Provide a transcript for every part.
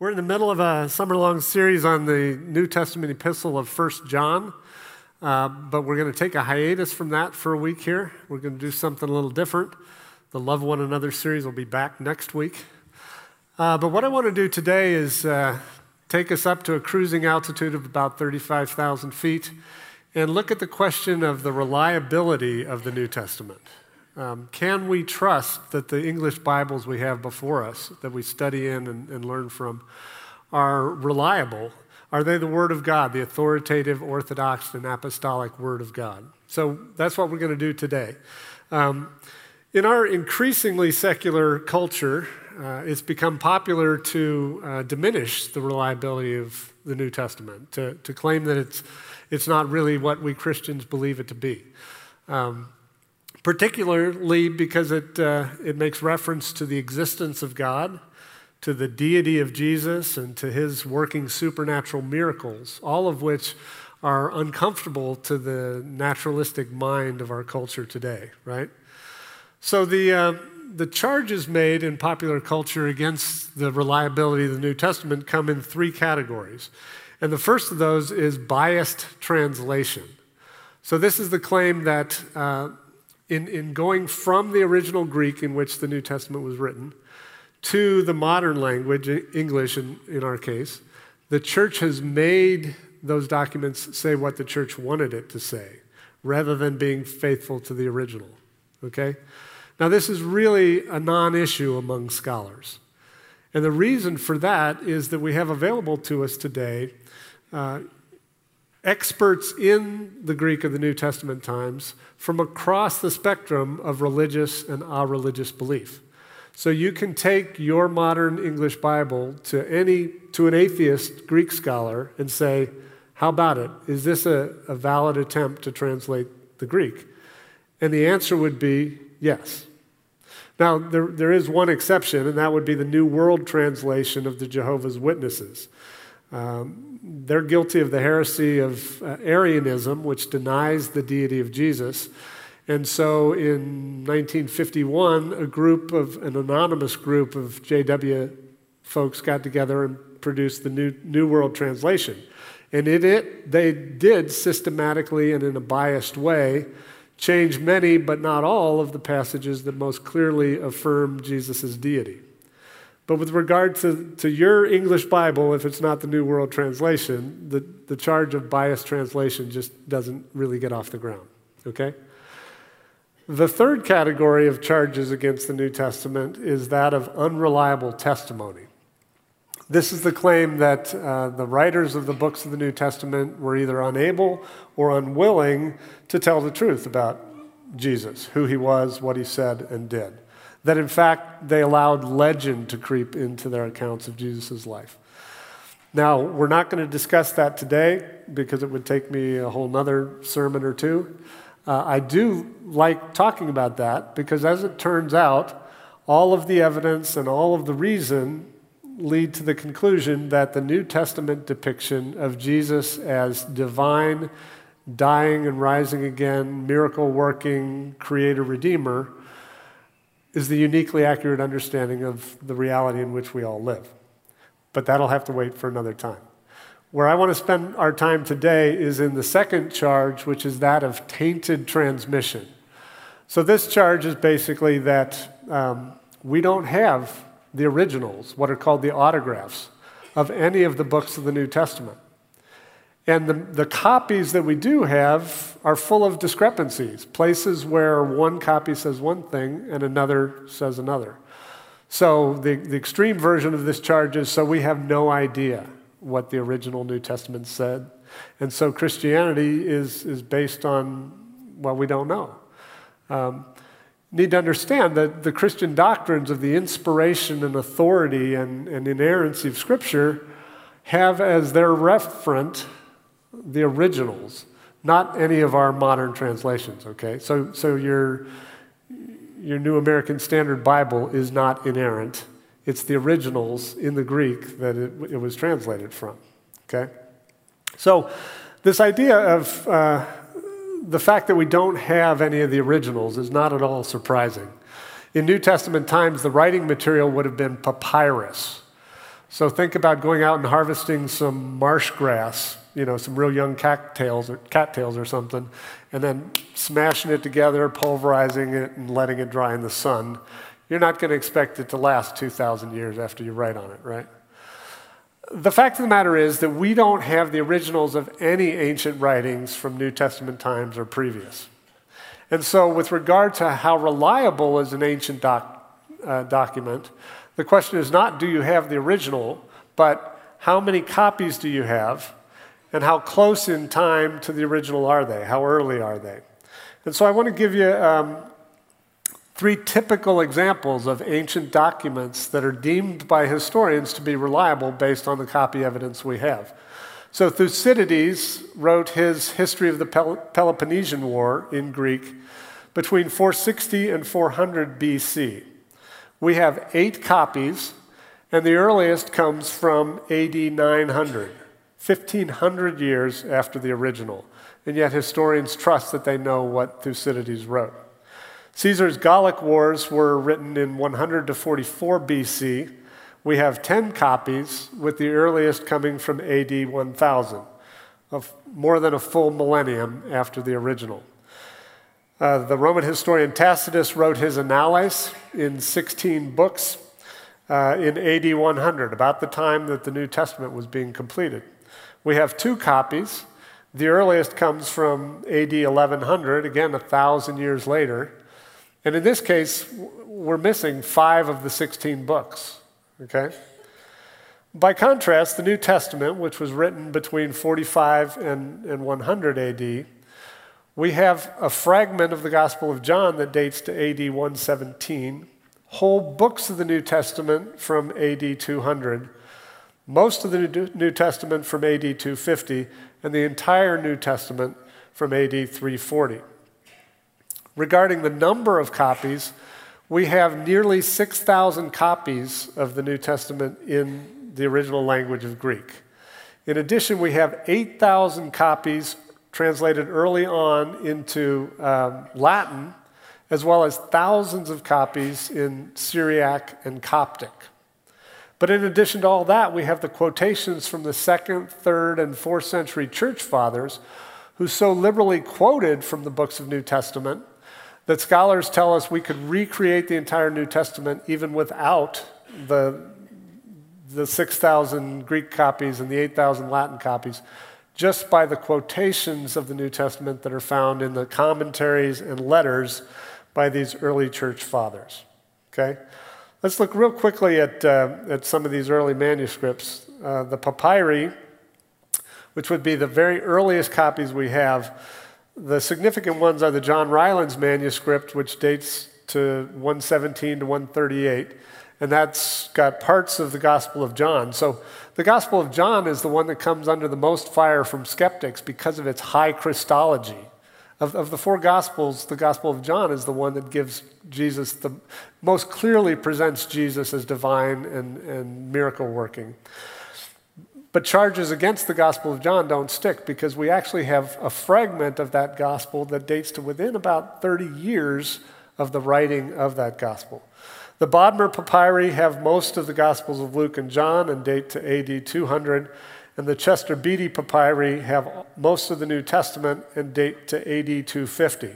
We're in the middle of a summer long series on the New Testament epistle of 1 John, uh, but we're going to take a hiatus from that for a week here. We're going to do something a little different. The Love One Another series will be back next week. Uh, but what I want to do today is uh, take us up to a cruising altitude of about 35,000 feet and look at the question of the reliability of the New Testament. Um, can we trust that the English Bibles we have before us, that we study in and, and learn from, are reliable? Are they the Word of God, the authoritative, orthodox, and apostolic Word of God? So that's what we're going to do today. Um, in our increasingly secular culture, uh, it's become popular to uh, diminish the reliability of the New Testament, to, to claim that it's, it's not really what we Christians believe it to be. Um, particularly because it, uh, it makes reference to the existence of God, to the deity of Jesus, and to his working supernatural miracles, all of which are uncomfortable to the naturalistic mind of our culture today, right? So the, uh, the charges made in popular culture against the reliability of the New Testament come in three categories. And the first of those is biased translation. So, this is the claim that uh, in, in going from the original Greek in which the New Testament was written to the modern language, English in, in our case, the church has made those documents say what the church wanted it to say rather than being faithful to the original. Okay? Now, this is really a non issue among scholars. And the reason for that is that we have available to us today uh, experts in the Greek of the New Testament times from across the spectrum of religious and a religious belief. So you can take your modern English Bible to any to an atheist Greek scholar and say, "How about it? Is this a, a valid attempt to translate the Greek?" And the answer would be yes. Now, there, there is one exception, and that would be the New World Translation of the Jehovah's Witnesses. Um, they're guilty of the heresy of uh, Arianism, which denies the deity of Jesus. And so in 1951, a group of, an anonymous group of JW folks got together and produced the New, New World Translation. And in it, they did systematically and in a biased way change many, but not all, of the passages that most clearly affirm Jesus' deity. But with regard to, to your English Bible, if it's not the New World Translation, the, the charge of biased translation just doesn't really get off the ground. Okay? The third category of charges against the New Testament is that of unreliable testimony. This is the claim that uh, the writers of the books of the New Testament were either unable or unwilling to tell the truth about Jesus, who he was, what he said and did that in fact they allowed legend to creep into their accounts of Jesus' life. Now, we're not going to discuss that today because it would take me a whole nother sermon or two. Uh, I do like talking about that because, as it turns out, all of the evidence and all of the reason lead to the conclusion that the New Testament depiction of Jesus as divine, dying and rising again, miracle working, creator, redeemer is the uniquely accurate understanding of the reality in which we all live. But that'll have to wait for another time. Where I want to spend our time today is in the second charge, which is that of tainted transmission. So, this charge is basically that um, we don't have the originals, what are called the autographs, of any of the books of the New Testament. And the, the copies that we do have are full of discrepancies, places where one copy says one thing and another says another. So the, the extreme version of this charge is so we have no idea what the original New Testament said. And so Christianity is, is based on what we don't know. Um, need to understand that the Christian doctrines of the inspiration and authority and, and inerrancy of Scripture have as their referent the originals, not any of our modern translations, okay? So, so your, your New American Standard Bible is not inerrant. It's the originals in the Greek that it, it was translated from, okay? So, this idea of uh, the fact that we don't have any of the originals is not at all surprising. In New Testament times, the writing material would have been papyrus. So think about going out and harvesting some marsh grass, you know, some real young cattails or cattails or something, and then smashing it together, pulverizing it, and letting it dry in the sun. You're not going to expect it to last 2,000 years after you write on it, right? The fact of the matter is that we don't have the originals of any ancient writings from New Testament times or previous. And so, with regard to how reliable is an ancient doc, uh, document, the question is not do you have the original, but how many copies do you have, and how close in time to the original are they? How early are they? And so I want to give you um, three typical examples of ancient documents that are deemed by historians to be reliable based on the copy evidence we have. So Thucydides wrote his History of the Peloponnesian War in Greek between 460 and 400 BC. We have eight copies, and the earliest comes from AD 900, 1500 years after the original. And yet historians trust that they know what Thucydides wrote. Caesar's Gallic Wars were written in 100 to 44 BC. We have 10 copies, with the earliest coming from AD 1000, of more than a full millennium after the original. Uh, the Roman historian Tacitus wrote his Annales in 16 books uh, in AD 100, about the time that the New Testament was being completed. We have two copies. The earliest comes from AD 1100, again, a thousand years later. And in this case, we're missing five of the 16 books. Okay? By contrast, the New Testament, which was written between 45 and, and 100 AD, we have a fragment of the Gospel of John that dates to AD 117, whole books of the New Testament from AD 200, most of the New Testament from AD 250, and the entire New Testament from AD 340. Regarding the number of copies, we have nearly 6,000 copies of the New Testament in the original language of Greek. In addition, we have 8,000 copies translated early on into um, Latin, as well as thousands of copies in Syriac and Coptic. But in addition to all that, we have the quotations from the second, third, and fourth century church fathers who so liberally quoted from the books of New Testament that scholars tell us we could recreate the entire New Testament even without the, the 6,000 Greek copies and the 8,000 Latin copies just by the quotations of the New Testament that are found in the commentaries and letters by these early church fathers. Okay? Let's look real quickly at, uh, at some of these early manuscripts. Uh, the papyri, which would be the very earliest copies we have, the significant ones are the John Rylands manuscript, which dates to 117 to 138 and that's got parts of the Gospel of John. So the Gospel of John is the one that comes under the most fire from skeptics because of its high Christology. Of, of the four Gospels, the Gospel of John is the one that gives Jesus the most clearly presents Jesus as divine and, and miracle working. But charges against the Gospel of John don't stick because we actually have a fragment of that Gospel that dates to within about 30 years of the writing of that Gospel. The Bodmer Papyri have most of the Gospels of Luke and John and date to AD 200, and the Chester Beatty Papyri have most of the New Testament and date to AD 250.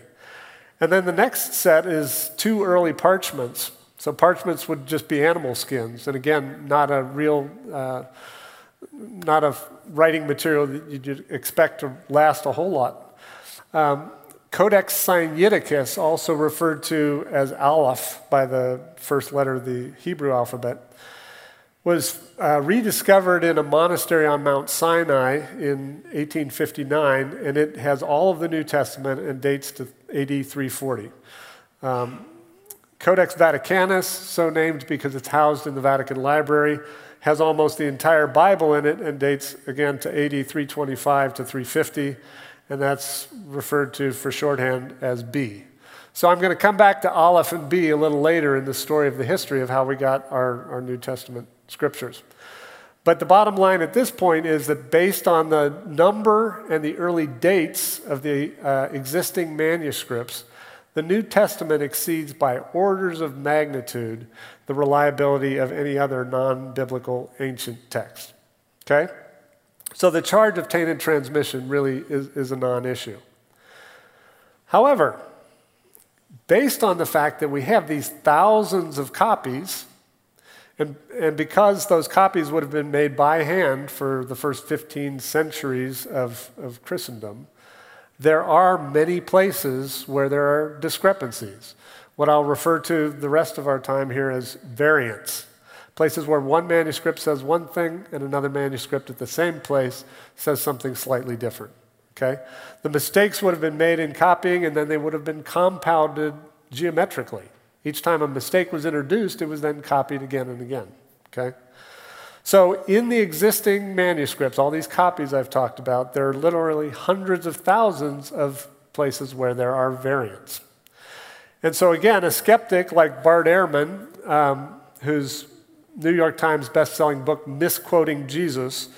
And then the next set is two early parchments. So parchments would just be animal skins, and again, not a real, uh, not a writing material that you'd expect to last a whole lot. Um, Codex Sinaiticus, also referred to as Aleph by the first letter of the Hebrew alphabet, was uh, rediscovered in a monastery on Mount Sinai in 1859, and it has all of the New Testament and dates to AD 340. Um, Codex Vaticanus, so named because it's housed in the Vatican Library, has almost the entire Bible in it and dates again to AD 325 to 350 and that's referred to for shorthand as B. So I'm going to come back to Aleph and B a little later in the story of the history of how we got our, our New Testament scriptures. But the bottom line at this point is that based on the number and the early dates of the uh, existing manuscripts, the New Testament exceeds by orders of magnitude the reliability of any other non biblical ancient text. Okay? So the charge of tainted transmission really is, is a non issue. However, based on the fact that we have these thousands of copies, and, and because those copies would have been made by hand for the first 15 centuries of, of Christendom, there are many places where there are discrepancies. What I'll refer to the rest of our time here as variants. Places where one manuscript says one thing and another manuscript at the same place says something slightly different. Okay? The mistakes would have been made in copying and then they would have been compounded geometrically. Each time a mistake was introduced, it was then copied again and again. Okay? So, in the existing manuscripts, all these copies I've talked about, there are literally hundreds of thousands of places where there are variants. And so, again, a skeptic like Bart Ehrman, um, whose New York Times best-selling book, Misquoting Jesus,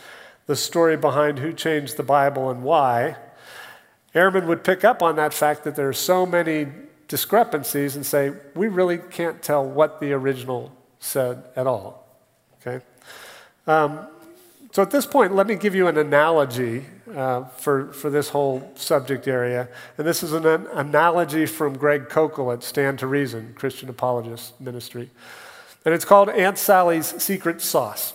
the story behind who changed the Bible and why, Ehrman would pick up on that fact that there are so many discrepancies and say, we really can't tell what the original said at all. Okay? Um, so at this point, let me give you an analogy uh, for, for this whole subject area. And this is an, an analogy from Greg Koukl at Stand to Reason, Christian Apologist Ministry. And it's called Aunt Sally's Secret Sauce.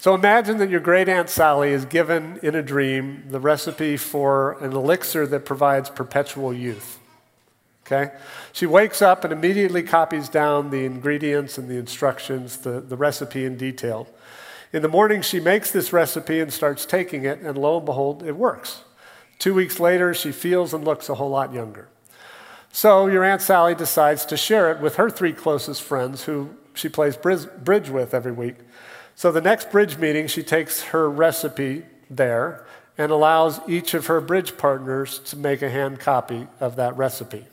So imagine that your great Aunt Sally is given in a dream the recipe for an elixir that provides perpetual youth. Okay? She wakes up and immediately copies down the ingredients and the instructions, the, the recipe in detail. In the morning, she makes this recipe and starts taking it, and lo and behold, it works. Two weeks later, she feels and looks a whole lot younger. So your Aunt Sally decides to share it with her three closest friends who she plays bridge with every week. So the next bridge meeting, she takes her recipe there and allows each of her bridge partners to make a hand copy of that recipe.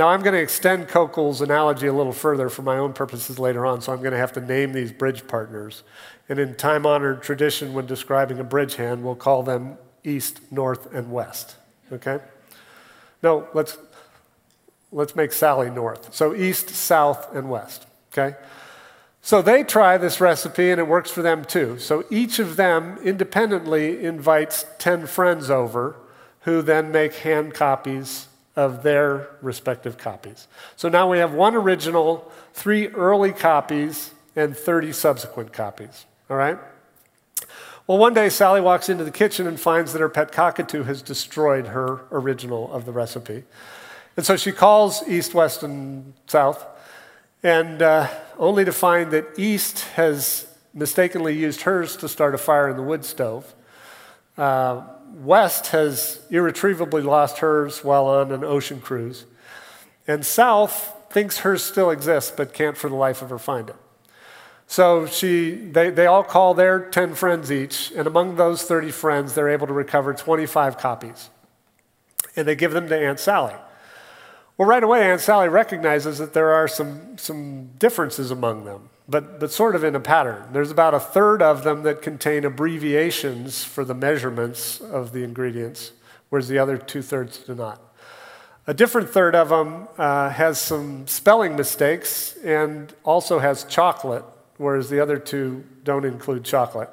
Now, I'm going to extend Koukl's analogy a little further for my own purposes later on, so I'm going to have to name these bridge partners. And in time honored tradition, when describing a bridge hand, we'll call them east, north, and west. Okay? No, let's, let's make Sally north. So east, south, and west. Okay? So they try this recipe and it works for them too. So each of them independently invites 10 friends over who then make hand copies of their respective copies. So now we have one original, three early copies, and 30 subsequent copies. All right? Well, one day Sally walks into the kitchen and finds that her pet cockatoo has destroyed her original of the recipe. And so she calls East, West, and South, and uh, only to find that East has mistakenly used hers to start a fire in the wood stove. Uh, West has irretrievably lost hers while on an ocean cruise. And South thinks hers still exists, but can't for the life of her find it. So she, they, they all call their 10 friends each, and among those 30 friends, they're able to recover 25 copies. And they give them to Aunt Sally. Well, right away, Aunt Sally recognizes that there are some, some differences among them but, but sort of in a pattern. There's about a third of them that contain abbreviations for the measurements of the ingredients, whereas the other two thirds do not. A different third of them uh, has some spelling mistakes and also has chocolate, whereas the other two don't include chocolate.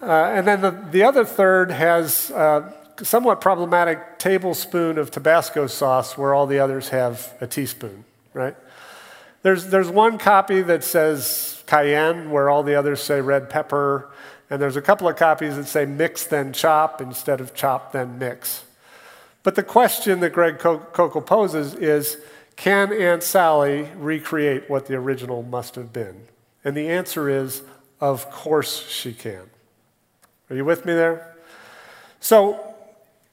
Uh, and then the, the other third has uh, somewhat problematic tablespoon of Tabasco sauce, where all the others have a teaspoon, right? There's, there's one copy that says cayenne, where all the others say red pepper. And there's a couple of copies that say mix then chop instead of chop then mix. But the question that Greg Koukl poses is can Aunt Sally recreate what the original must have been? And the answer is of course she can. Are you with me there? So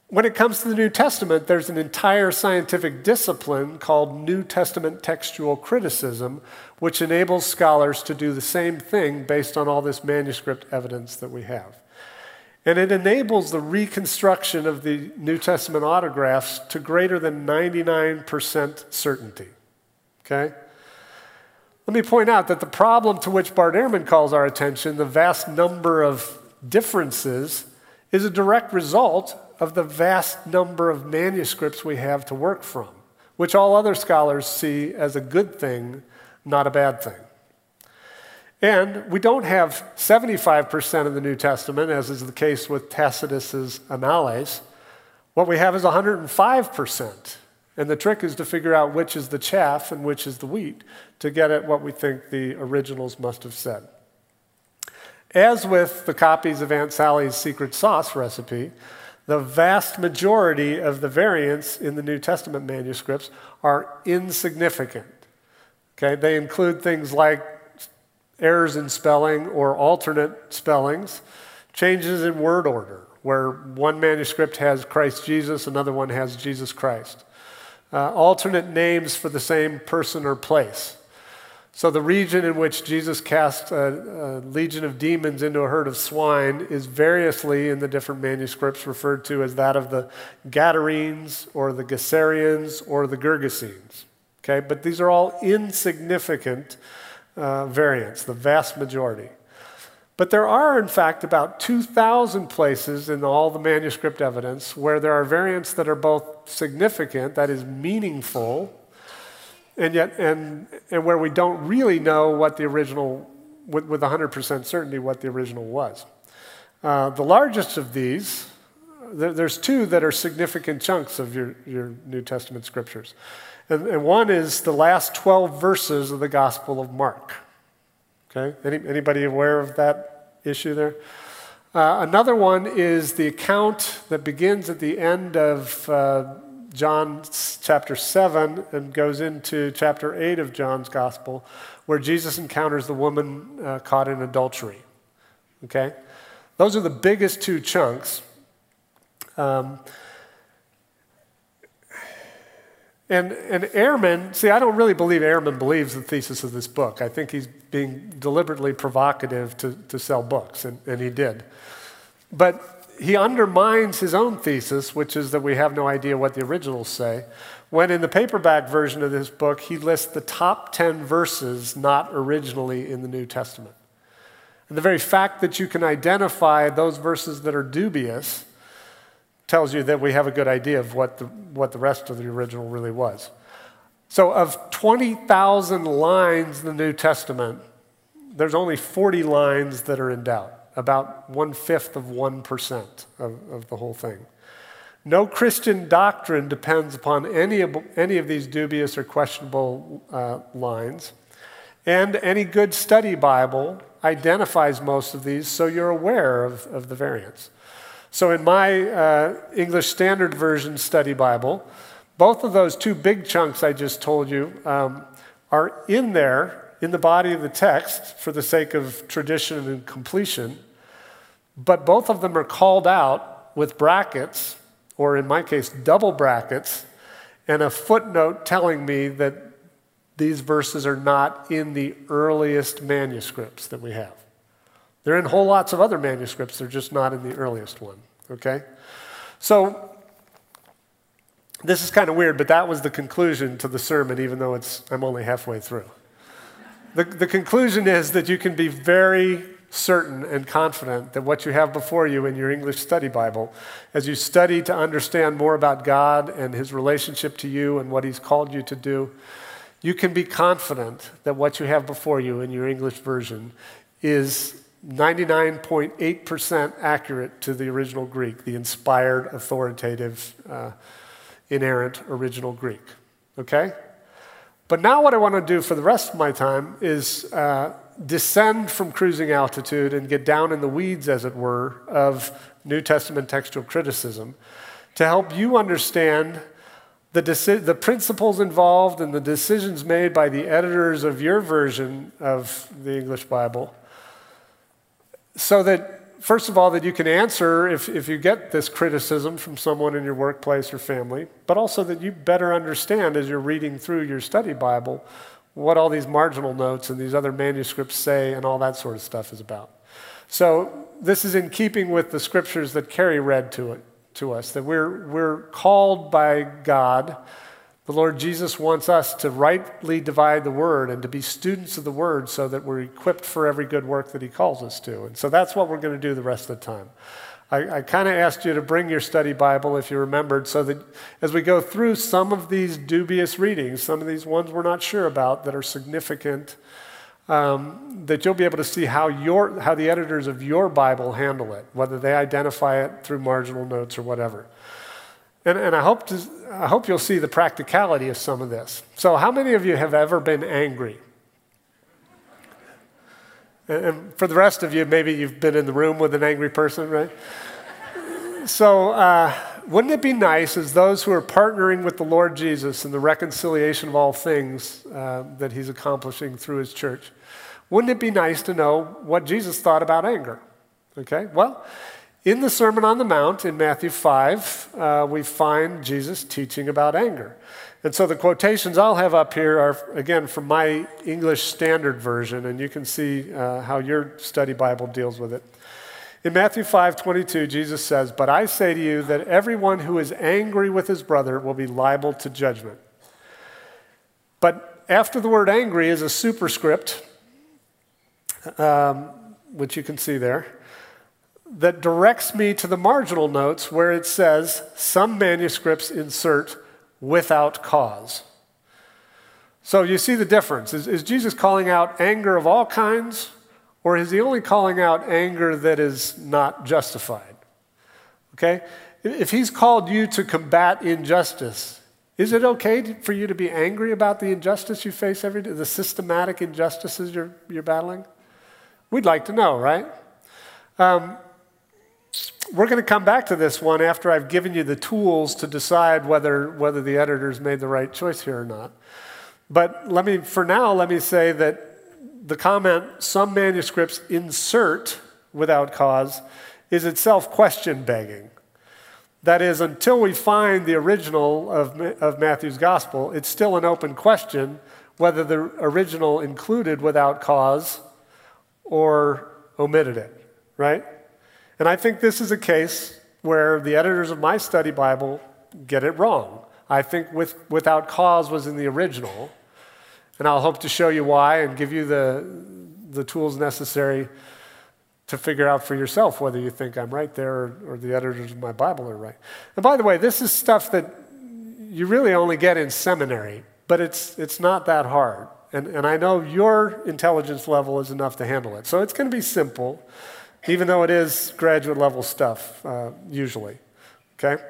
when it comes to the New Testament, there's an entire scientific discipline called New Testament textual criticism, which enables scholars to do the same thing based on all this manuscript evidence that we have. And it enables the reconstruction of the New Testament autographs to greater than 99% certainty. Okay? Let me point out that the problem to which Bart Ehrman calls our attention, the vast number of differences, is a direct result of the vast number of manuscripts we have to work from, which all other scholars see as a good thing, not a bad thing. And we don't have 75% of the New Testament, as is the case with Tacitus's Annales. What we have is 105%. And the trick is to figure out which is the chaff and which is the wheat to get at what we think the originals must have said. As with the copies of Aunt Sally's secret sauce recipe, the vast majority of the variants in the New Testament manuscripts are insignificant. Okay, they include things like errors in spelling or alternate spellings, changes in word order, where one manuscript has Christ Jesus, another one has Jesus Christ, uh, alternate names for the same person or place. So, the region in which Jesus cast a, a, legion of demons into a herd of swine is variously in the different manuscripts referred to as that of the Gadarenes or the Gerasenes or the Gergesenes. Okay, but these are all insignificant uh, variants, the vast majority. But there are, in fact, about 2,000 places in all the manuscript evidence where there are variants that are both significant, that is, meaningful, and yet, and, and where we don't really know what the original, with, with 100% certainty, what the original was. Uh, the largest of these, there, there's two that are significant chunks of your, your New Testament scriptures. And, and one is the last 12 verses of the Gospel of Mark. Okay? Any, anybody aware of that issue there? Uh, another one is the account that begins at the end of uh, John chapter 7 and goes into chapter 8 of John's Gospel, where Jesus encounters the woman uh, caught in adultery. Okay? Those are the biggest two chunks. Um, And, and Ehrman, see, I don't really believe Ehrman believes the thesis of this book. I think he's being deliberately provocative to, to sell books, and, and he did. But he undermines his own thesis, which is that we have no idea what the originals say, when in the paperback version of this book, he lists the top 10 verses not originally in the New Testament. And the very fact that you can identify those verses that are dubious tells you that we have a good idea of what the, what the rest of the original really was. So, of 20,000 lines in the New Testament, there's only 40 lines that are in doubt, about one fifth of 1% of, of the whole thing. No Christian doctrine depends upon any of, any of these dubious or questionable uh, lines. And any good study Bible identifies most of these so you're aware of, of the variants. So, in my uh, English Standard Version study Bible, both of those two big chunks I just told you um, are in there in the body of the text for the sake of tradition and completion, but both of them are called out with brackets, or in my case, double brackets, and a footnote telling me that these verses are not in the earliest manuscripts that we have. They're in whole lots of other manuscripts, they're just not in the earliest one. Okay? So, this is kind of weird, but that was the conclusion to the sermon, even though it's, I'm only halfway through. The, the conclusion is that you can be very certain and confident that what you have before you in your English study Bible, as you study to understand more about God and His relationship to you and what He's called you to do, you can be confident that what you have before you in your English version is 99.8% accurate to the original Greek, the inspired, authoritative, uh, inerrant original Greek. Okay? But now, what I want to do for the rest of my time is uh, descend from cruising altitude and get down in the weeds, as it were, of New Testament textual criticism to help you understand the, deci- the principles involved and the decisions made by the editors of your version of the English Bible so that, first of all, that you can answer if, if you get this criticism from someone in your workplace or family, but also that you better understand as you're reading through your study Bible what all these marginal notes and these other manuscripts say and all that sort of stuff is about. So, this is in keeping with the scriptures that Carrie read to, it, to us, that we're, we're called by God the Lord Jesus wants us to rightly divide the word and to be students of the word so that we're equipped for every good work that he calls us to. And so that's what we're going to do the rest of the time. I, I kind of asked you to bring your study Bible if you remembered, so that as we go through some of these dubious readings, some of these ones we're not sure about that are significant, um, that you'll be able to see how, your, how the editors of your Bible handle it, whether they identify it through marginal notes or whatever. And, and I, hope to, I hope you'll see the practicality of some of this. So, how many of you have ever been angry? And for the rest of you, maybe you've been in the room with an angry person, right? so, uh, wouldn't it be nice as those who are partnering with the Lord Jesus in the reconciliation of all things uh, that he's accomplishing through his church? Wouldn't it be nice to know what Jesus thought about anger? Okay, well, in the Sermon on the Mount in Matthew 5, uh, we find Jesus teaching about anger. And so the quotations I'll have up here are, again, from my English Standard Version, and you can see uh, how your study Bible deals with it. In Matthew 5 22, Jesus says, But I say to you that everyone who is angry with his brother will be liable to judgment. But after the word angry is a superscript, um, which you can see there, that directs me to the marginal notes where it says, Some manuscripts insert without cause. So you see the difference. Is, is, Jesus calling out anger of all kinds, or is he only calling out anger that is not justified? Okay? If he's called you to combat injustice, is it okay for you to be angry about the injustice you face every day, the systematic injustices you're, you're battling? We'd like to know, right? Um, we're going to come back to this one after I've given you the tools to decide whether, whether the editors made the right choice here or not. But let me, for now, let me say that the comment, some manuscripts insert without cause, is itself question begging. That is, until we find the original of, of Matthew's gospel, it's still an open question whether the original included without cause or omitted it, right? And I think this is a case where the editors of my study Bible get it wrong. I think with, without cause was in the original, and I'll hope to show you why and give you the, the tools necessary to figure out for yourself whether you think I'm right there or, or the editors of my Bible are right. And by the way, this is stuff that you really only get in seminary, but it's, it's not that hard. And, and I know your intelligence level is enough to handle it. So it's going to be simple even though it is graduate level stuff, uh, usually. Okay?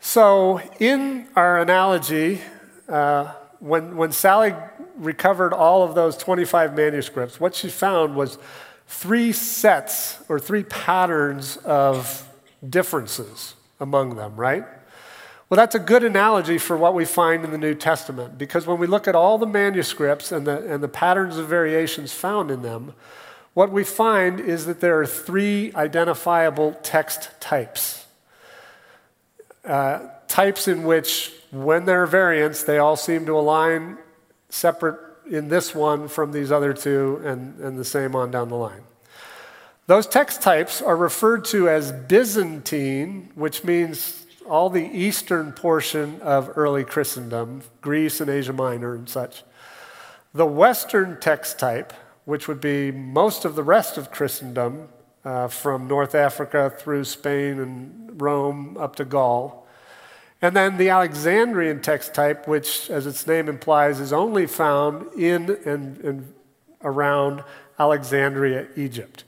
So, in our analogy, uh, when, when Sally recovered all of those 25 manuscripts, what she found was three sets or three patterns of differences among them, right? Well, that's a good analogy for what we find in the New Testament because when we look at all the manuscripts and the, and the patterns of variations found in them, what we find is that there are three identifiable text types. Uh, types in which, when there are variants, they all seem to align separate in this one from these other two, and, and the same on down the line. Those text types are referred to as Byzantine, which means all the eastern portion of early Christendom, Greece and Asia Minor and such. The Western text type, which would be most of the rest of Christendom, uh, from North Africa through Spain and Rome up to Gaul. And then the Alexandrian text type, which, as its name implies, is only found in and, and around Alexandria, Egypt.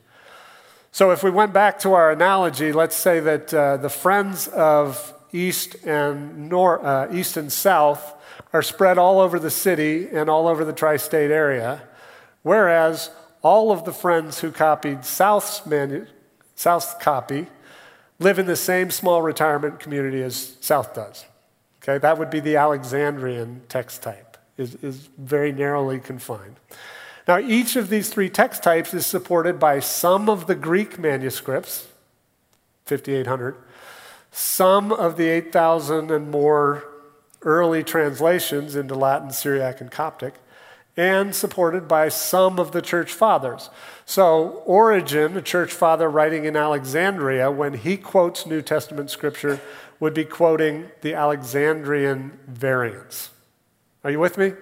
So, if we went back to our analogy, let's say that uh, the friends of East and, uh, East and South are spread all over the city and all over the tri state area. Whereas all of the friends who copied South's, manu- South's copy live in the same small retirement community as South does. Okay, that would be the Alexandrian text type, is, is very narrowly confined. Now, each of these three text types is supported by some of the Greek manuscripts, 5,800, some of the 8,000 and more early translations into Latin, Syriac, and Coptic, and supported by some of the church fathers. So, Origen, a church father writing in Alexandria, when he quotes New Testament scripture, would be quoting the Alexandrian variants. Are you with me?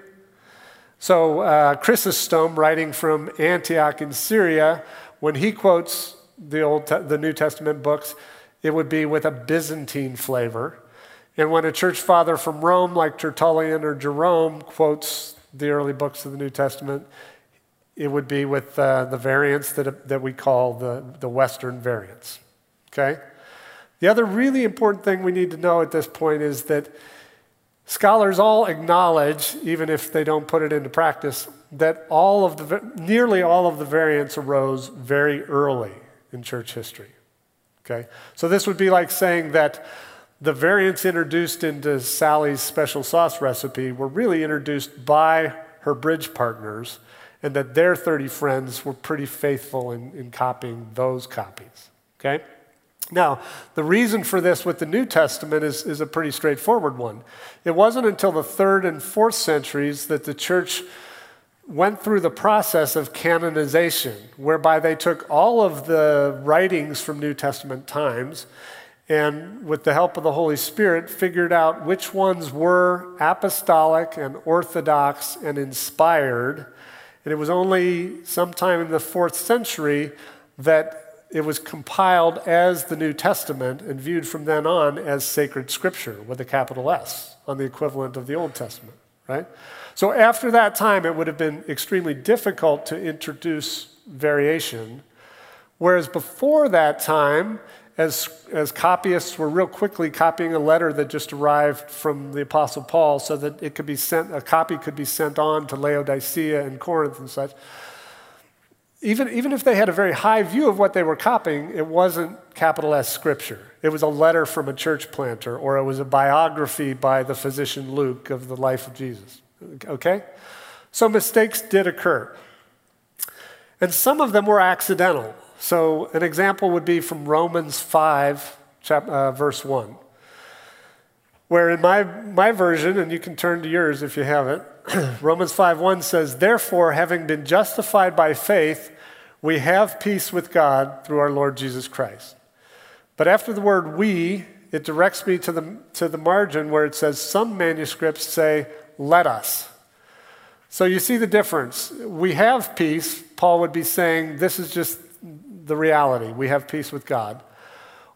So, uh, Chrysostom, writing from Antioch in Syria, when he quotes the, Old the New Testament books, it would be with a Byzantine flavor. And when a church father from Rome, like Tertullian or Jerome, quotes the early books of the New Testament, it would be with uh, the variants that, that we call the, the Western variants. Okay? The other really important thing we need to know at this point is that scholars all acknowledge, even if they don't put it into practice, that all of the, nearly all of the variants arose very early in church history. Okay? So this would be like saying that the variants introduced into Sally's special sauce recipe were really introduced by her bridge partners, and that their 30 friends were pretty faithful in, in copying those copies. Okay? Now, the reason for this with the New Testament is, is a pretty straightforward one. It wasn't until the third and fourth centuries that the church went through the process of canonization, whereby they took all of the writings from New Testament times and, with the help of the Holy Spirit, figured out which ones were apostolic and orthodox and inspired. And it was only sometime in the fourth century that it was compiled as the New Testament and viewed from then on as sacred scripture with a capital S on the equivalent of the Old Testament, right? So after that time, it would have been extremely difficult to introduce variation. Whereas before that time, as, as copyists were real quickly copying a letter that just arrived from the Apostle Paul so that it could be sent, a copy could be sent on to Laodicea and Corinth and such. Even, even if they had a very high view of what they were copying, it wasn't capital S scripture. It was a letter from a church planter, or it was a biography by the physician Luke of the life of Jesus. Okay? So mistakes did occur. And some of them were accidental. So, an example would be from Romans 5, chap, uh, verse 1, where in my, my version, and you can turn to yours if you haven't, Romans 5 1 says, Therefore, having been justified by faith, we have peace with God through our Lord Jesus Christ. But after the word we, it directs me to the, to the margin where it says, Some manuscripts say, Let us. So you see the difference. We have peace. Paul would be saying, This is just the reality. We have peace with God.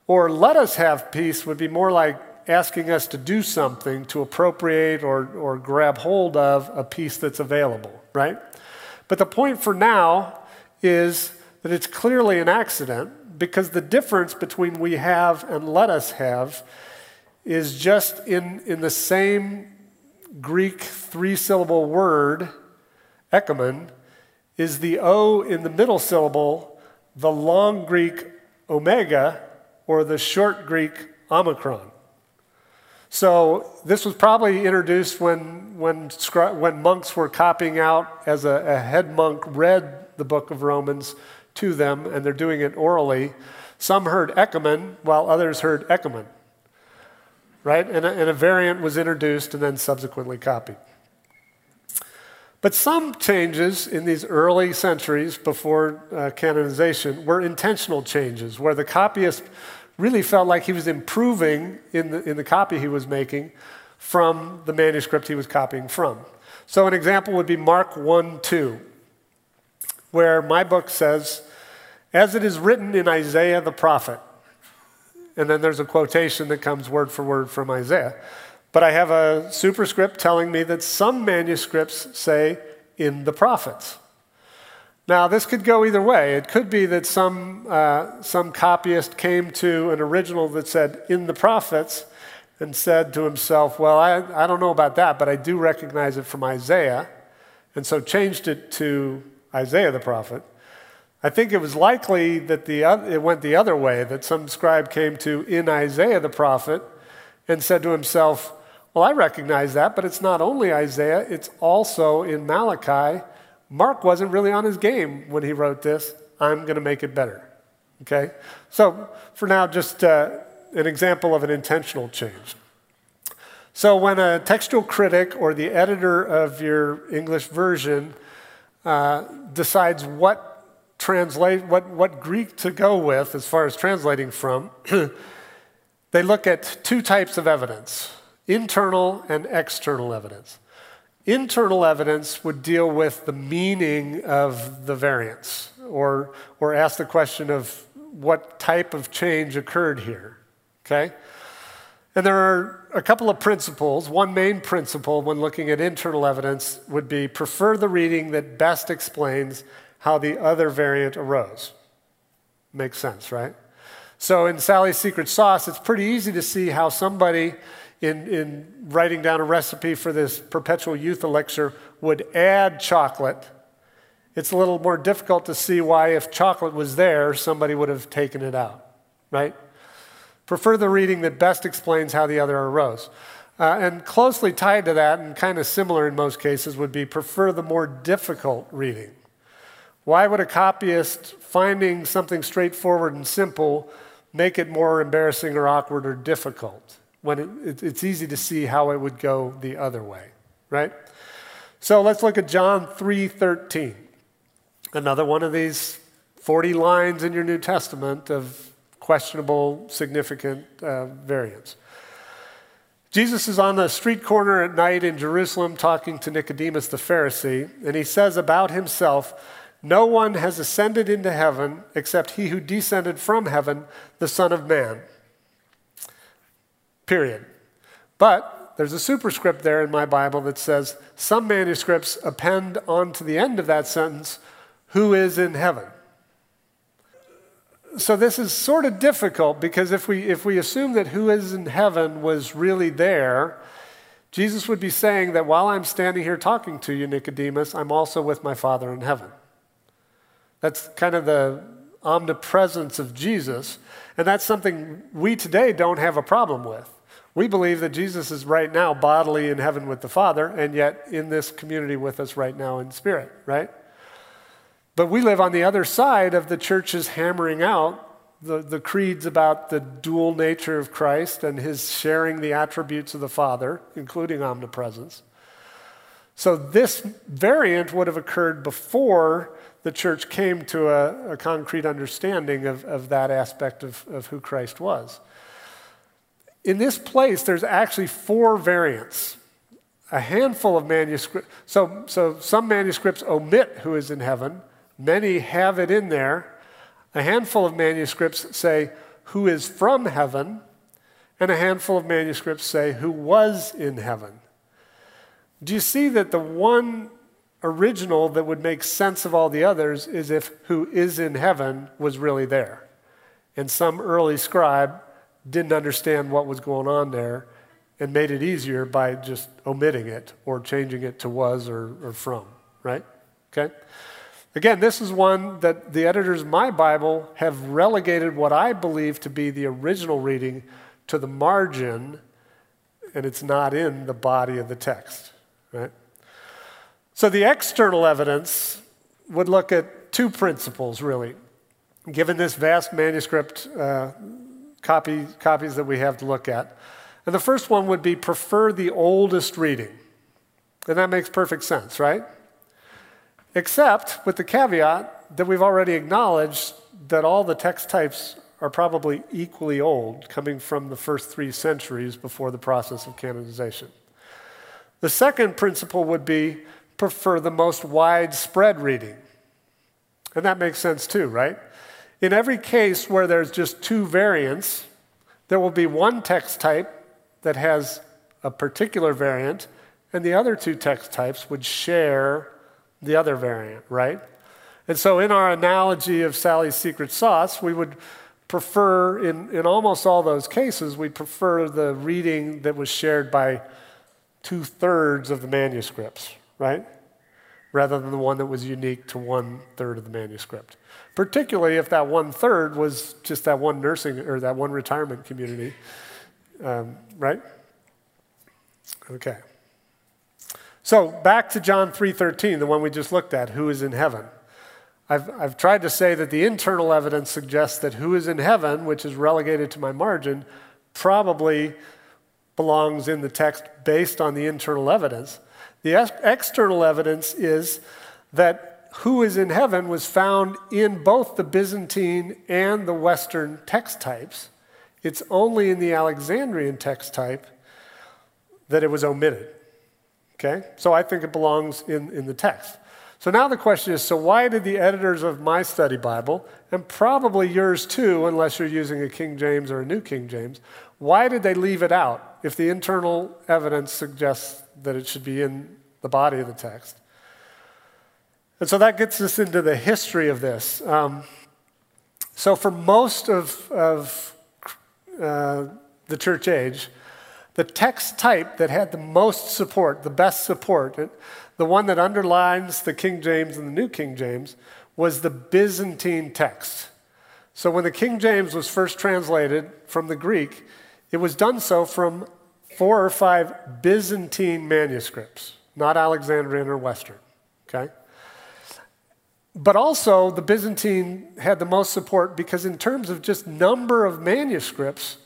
Or let us have peace would be more like asking us to do something to appropriate or, or grab hold of a peace that's available, right? But the point for now is that it's clearly an accident because the difference between we have and let us have is just in, in the same Greek three syllable word, ekemon, is the O in the middle syllable the long Greek omega or the short Greek omicron. So this was probably introduced when, when, when monks were copying out as a, a head monk read the book of Romans to them, and they're doing it orally. Some heard ekemon, while others heard ekemon. Right? And a, and a variant was introduced and then subsequently copied. But some changes in these early centuries before uh, canonization were intentional changes where the copyist really felt like he was improving in the, in the copy he was making from the manuscript he was copying from. So, an example would be Mark 1 2, where my book says, As it is written in Isaiah the prophet. And then there's a quotation that comes word for word from Isaiah. But I have a superscript telling me that some manuscripts say in the prophets. Now, this could go either way. It could be that some, uh, some copyist came to an original that said in the prophets and said to himself, Well, I, I don't know about that, but I do recognize it from Isaiah, and so changed it to Isaiah the prophet. I think it was likely that the, it went the other way, that some scribe came to in Isaiah the prophet and said to himself, well, I recognize that, but it's not only Isaiah, it's also in Malachi. Mark wasn't really on his game when he wrote this. I'm going to make it better. Okay? So, for now, just uh, an example of an intentional change. So, when a textual critic or the editor of your English version uh, decides what translate what, what Greek to go with as far as translating from, they look at two types of evidence internal and external evidence. Internal evidence would deal with the meaning of the variants or, or ask the question of what type of change occurred here. Okay? And there are a couple of principles. One main principle when looking at internal evidence would be prefer the reading that best explains how the other variant arose. Makes sense, right? So in Sally's Secret Sauce, it's pretty easy to see how somebody in, in writing down a recipe for this perpetual youth elixir would add chocolate. It's a little more difficult to see why, if chocolate was there, somebody would have taken it out, right? Prefer the reading that best explains how the other arose. Uh, and closely tied to that, and kind of similar in most cases, would be prefer the more difficult reading. Why would a copyist finding something straightforward and simple make it more embarrassing or awkward or difficult when it, it, it's easy to see how it would go the other way, right? So let's look at John 3:13. Another one of these 40 lines in your New Testament of questionable, significant uh, variants. Jesus is on the street corner at night in Jerusalem talking to Nicodemus the Pharisee, and he says about himself, no one has ascended into heaven except he who descended from heaven, the Son of Man. Period. But there's a superscript there in my Bible that says some manuscripts append onto the end of that sentence, who is in heaven. So this is sort of difficult because if we, if we assume that who is in heaven was really there, Jesus would be saying that while I'm standing here talking to you, Nicodemus, I'm also with my Father in heaven. That's kind of the omnipresence of Jesus. And that's something we today don't have a problem with. We believe that Jesus is right now bodily in heaven with the Father, and yet in this community with us right now in spirit, right? But we live on the other side of the church's hammering out the, the creeds about the dual nature of Christ and his sharing the attributes of the Father, including omnipresence. So this variant would have occurred before the church came to a, a concrete understanding of, of that aspect of, of who Christ was. In this place, there's actually four variants. A handful of manuscripts. So, so some manuscripts omit who is in heaven, many have it in there. A handful of manuscripts say who is from heaven, and a handful of manuscripts say who was in heaven. Do you see that the one original that would make sense of all the others is if who is in heaven was really there. And some early scribe didn't understand what was going on there and made it easier by just omitting it or changing it to was or, or from, right? Okay? Again, this is one that the editors of my Bible have relegated what I believe to be the original reading to the margin, and it's not in the body of the text, right? So the external evidence would look at two principles, really, given this vast manuscript uh, copy, copies that we have to look at. And the first one would be prefer the oldest reading. And that makes perfect sense, right? Except with the caveat that we've already acknowledged that all the text types are probably equally old, coming from the first three centuries before the process of canonization. The second principle would be prefer the most widespread reading. And that makes sense too, right? In every case where there's just two variants, there will be one text type that has a particular variant, and the other two text types would share the other variant, right? And so, in our analogy of Sally's secret sauce, we would prefer, in, in almost all those cases, we prefer the reading that was shared by two thirds of the manuscripts, right? Rather than the one that was unique to one third of the manuscript. Particularly if that one third was just that one nursing or that one retirement community, um, right? Okay. So back to John 3:13, the one we just looked at, who is in heaven. I've, I've tried to say that the internal evidence suggests that who is in heaven, which is relegated to my margin, probably belongs in the text based on the internal evidence. The ex- external evidence is that who is in heaven was found in both the Byzantine and the Western text types. It's only in the Alexandrian text type that it was omitted. Okay? So I think it belongs in, in the text. So now the question is so why did the editors of my study Bible, and probably yours too, unless you're using a King James or a New King James, why did they leave it out if the internal evidence suggests that it should be in the body of the text? And so that gets us into the history of this. Um, so, for most of, of uh, the church age, the text type that had the most support, the best support, the one that underlines the King James and the New King James, was the Byzantine text. So when the King James was first translated from the Greek, it was done so from four or five Byzantine manuscripts, not Alexandrian or Western. Okay? But also, the Byzantine had the most support because, in terms of just number of manuscripts,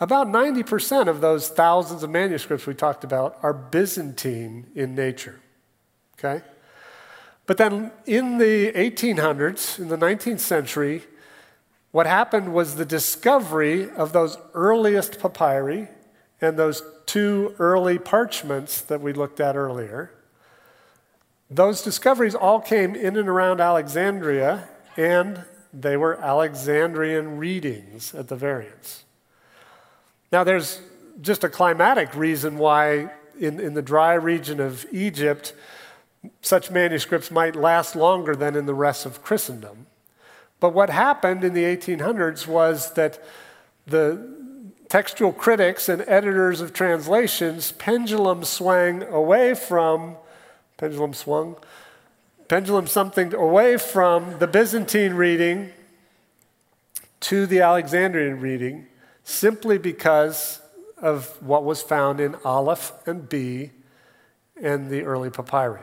about 90% of those thousands of manuscripts we talked about are Byzantine in nature. Okay? But then in the 1800s, in the 19th century, what happened was the discovery of those earliest papyri and those two early parchments that we looked at earlier. Those discoveries all came in and around Alexandria, and they were Alexandrian readings at the variants. Now, there's just a climatic reason why in, in the dry region of Egypt, such manuscripts might last longer than in the rest of Christendom. But what happened in the 1800s was that the textual critics and editors of translations pendulum swang away from pendulum swung pendulum something away from the Byzantine reading to the Alexandrian reading simply because of what was found in Aleph and B and the early papyri.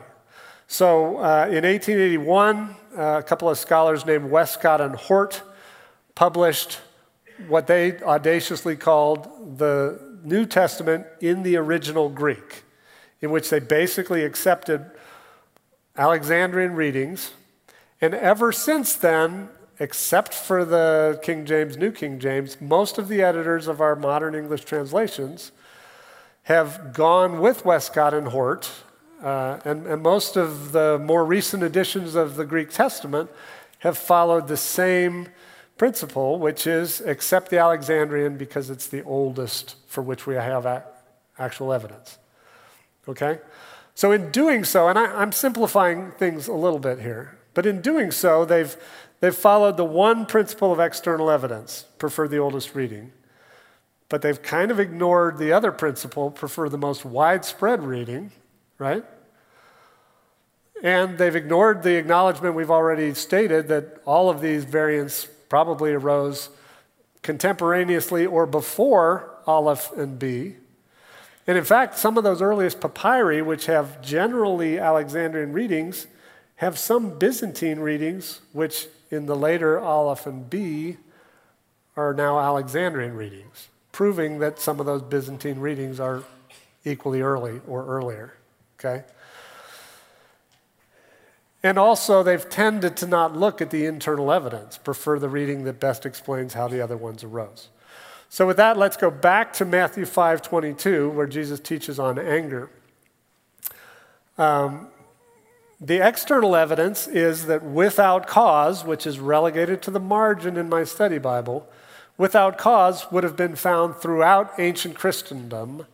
So uh, in 1881, uh, a couple of scholars named Westcott and Hort published what they audaciously called the New Testament in the original Greek, in which they basically accepted Alexandrian readings. And ever since then, except for the King James, New King James, most of the editors of our modern English translations have gone with Westcott and Hort uh, and, and most of the more recent editions of the Greek Testament have followed the same principle, which is accept the Alexandrian because it's the oldest for which we have actual evidence. Okay? So, in doing so, and I, am simplifying things a little bit here, but in doing so, they've, they've followed the one principle of external evidence prefer the oldest reading. But they've kind of ignored the other principle prefer the most widespread reading, right? And they've ignored the acknowledgement we've already stated that all of these variants probably arose contemporaneously or before Aleph and B. And in fact, some of those earliest papyri, which have generally Alexandrian readings, have some Byzantine readings, which in the later Aleph and B are now Alexandrian readings, proving that some of those Byzantine readings are equally early or earlier. Okay? And also, they've tended to not look at the internal evidence, prefer the reading that best explains how the other ones arose. So, with that, let's go back to Matthew 5:22, where Jesus teaches on anger. Um, the external evidence is that without cause, which is relegated to the margin in my study Bible, without cause would have been found throughout ancient Christendom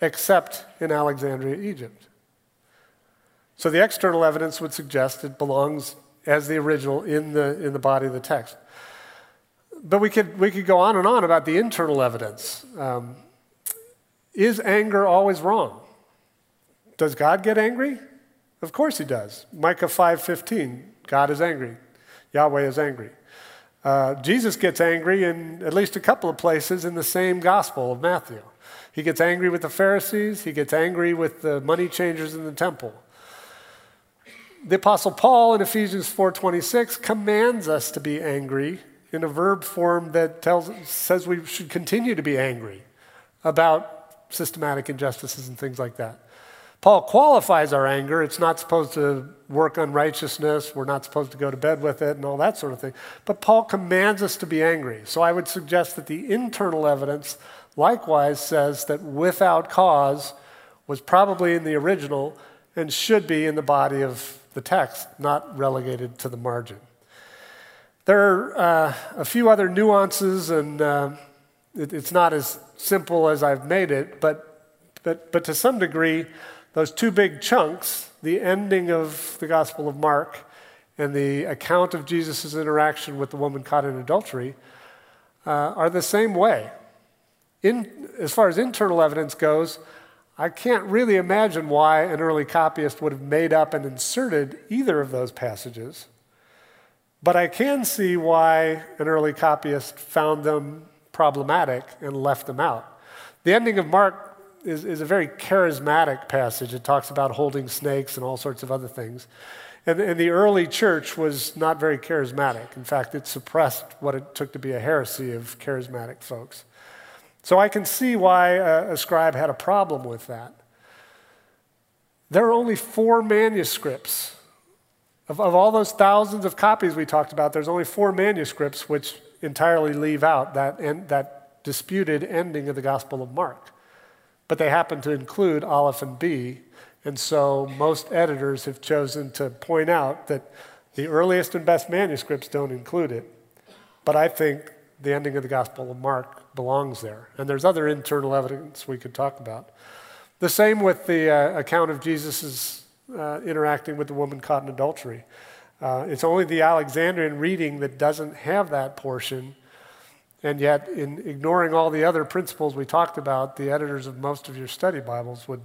except in Alexandria, Egypt. So the external evidence would suggest it belongs as the original in the, in the body of the text. But we could, we could go on and on about the internal evidence. Um, is anger always wrong? Does God get angry? Of course he does. Micah 5:15, God is angry. Yahweh is angry. Uh, Jesus gets angry in at least a couple of places in the same gospel of Matthew. He gets angry with the Pharisees, he gets angry with the money changers in the temple the apostle Paul in Ephesians 4:26 commands us to be angry in a verb form that tells says we should continue to be angry about systematic injustices and things like that. Paul qualifies our anger. It's not supposed to work unrighteousness. We're not supposed to go to bed with it and all that sort of thing. But Paul commands us to be angry. So I would suggest that the internal evidence likewise says that without cause was probably in the original and should be in the body of the text, not relegated to the margin. There are uh, a few other nuances, and uh, it, it's not as simple as I've made it, but, but, but to some degree, those two big chunks, the ending of the Gospel of Mark and the account of Jesus' interaction with the woman caught in adultery, uh, are the same way. In, as far as internal evidence goes, I can't really imagine why an early copyist would have made up and inserted either of those passages. But I can see why an early copyist found them problematic and left them out. The ending of Mark is, is a very charismatic passage. It talks about holding snakes and all sorts of other things. And, and, the early church was not very charismatic. In fact, it suppressed what it took to be a heresy of charismatic folks. So I can see why a, a scribe had a problem with that. There are only four manuscripts. Of, of all those thousands of copies we talked about, there's only four manuscripts which entirely leave out that, en- that disputed ending of the Gospel of Mark. But they happen to include Aleph and B, and so most editors have chosen to point out that the earliest and best manuscripts don't include it. But I think the ending of the Gospel of Mark belongs there. And there's other internal evidence we could talk about. The same with the uh, account of Jesus' uh, interacting with the woman caught in adultery. Uh, it's only the Alexandrian reading that doesn't have that portion. And yet, in ignoring all the other principles we talked about, the editors of most of your study Bibles would,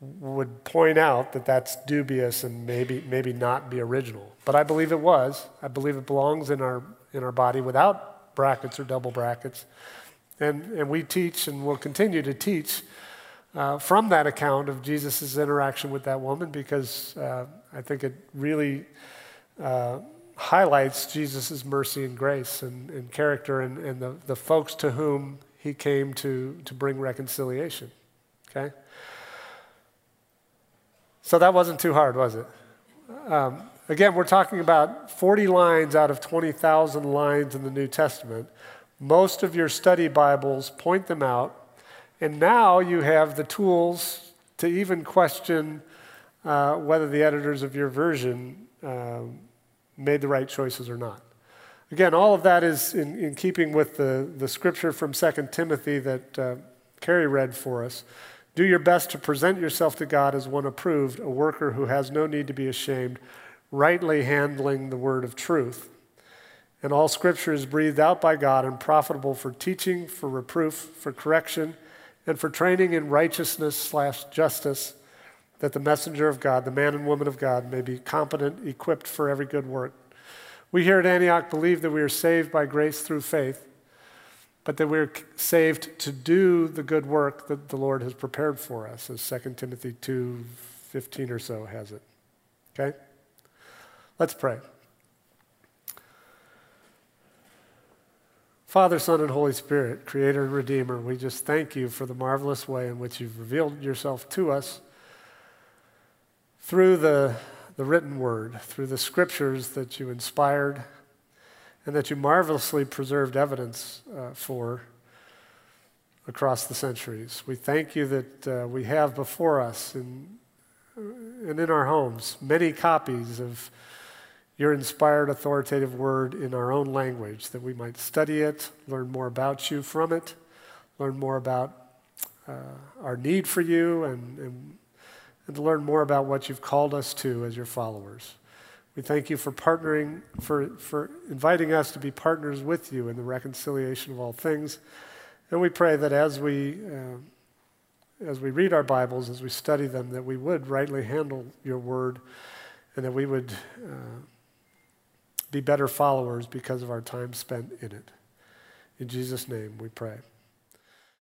would point out that that's dubious and maybe, maybe not be original. But I believe it was. I believe it belongs in our, in our body without brackets or double brackets. And, and we teach and will continue to teach uh, from that account of Jesus' interaction with that woman because uh, I think it really uh, highlights Jesus' mercy and grace and, and character and, and the, the folks to whom he came to, to bring reconciliation. Okay? So that wasn't too hard, was it? Um, Again, we're talking about 40 lines out of 20,000 lines in the New Testament. Most of your study Bibles point them out. And now you have the tools to even question uh, whether the editors of your version uh, made the right choices or not. Again, all of that is in, in keeping with the, the scripture from 2 Timothy that uh, Carrie read for us. Do your best to present yourself to God as one approved, a worker who has no need to be ashamed rightly handling the word of truth. And all scripture is breathed out by God and profitable for teaching, for reproof, for correction, and for training in righteousness slash justice, that the messenger of God, the man and woman of God, may be competent, equipped for every good work. We here at Antioch believe that we are saved by grace through faith, but that we're saved to do the good work that the Lord has prepared for us, as 2 Timothy 2 15 or so has it. Okay? Let's pray. Father, Son, and Holy Spirit, Creator and Redeemer, we just thank you for the marvelous way in which you've revealed yourself to us through the, the written word, through the scriptures that you inspired and that you marvelously preserved evidence uh, for across the centuries. We thank you that uh, we have before us in, and in our homes many copies of your inspired, authoritative word in our own language, that we might study it, learn more about you from it, learn more about uh, our need for you, and, and, and to learn more about what you've called us to as your followers. We thank you for partnering, for, for inviting us to be partners with you in the reconciliation of all things. And we pray that as we, uh, as we read our Bibles, as we study them, that we would rightly handle your word and that we would uh, be better followers because of our time spent in it. In Jesus' name we pray.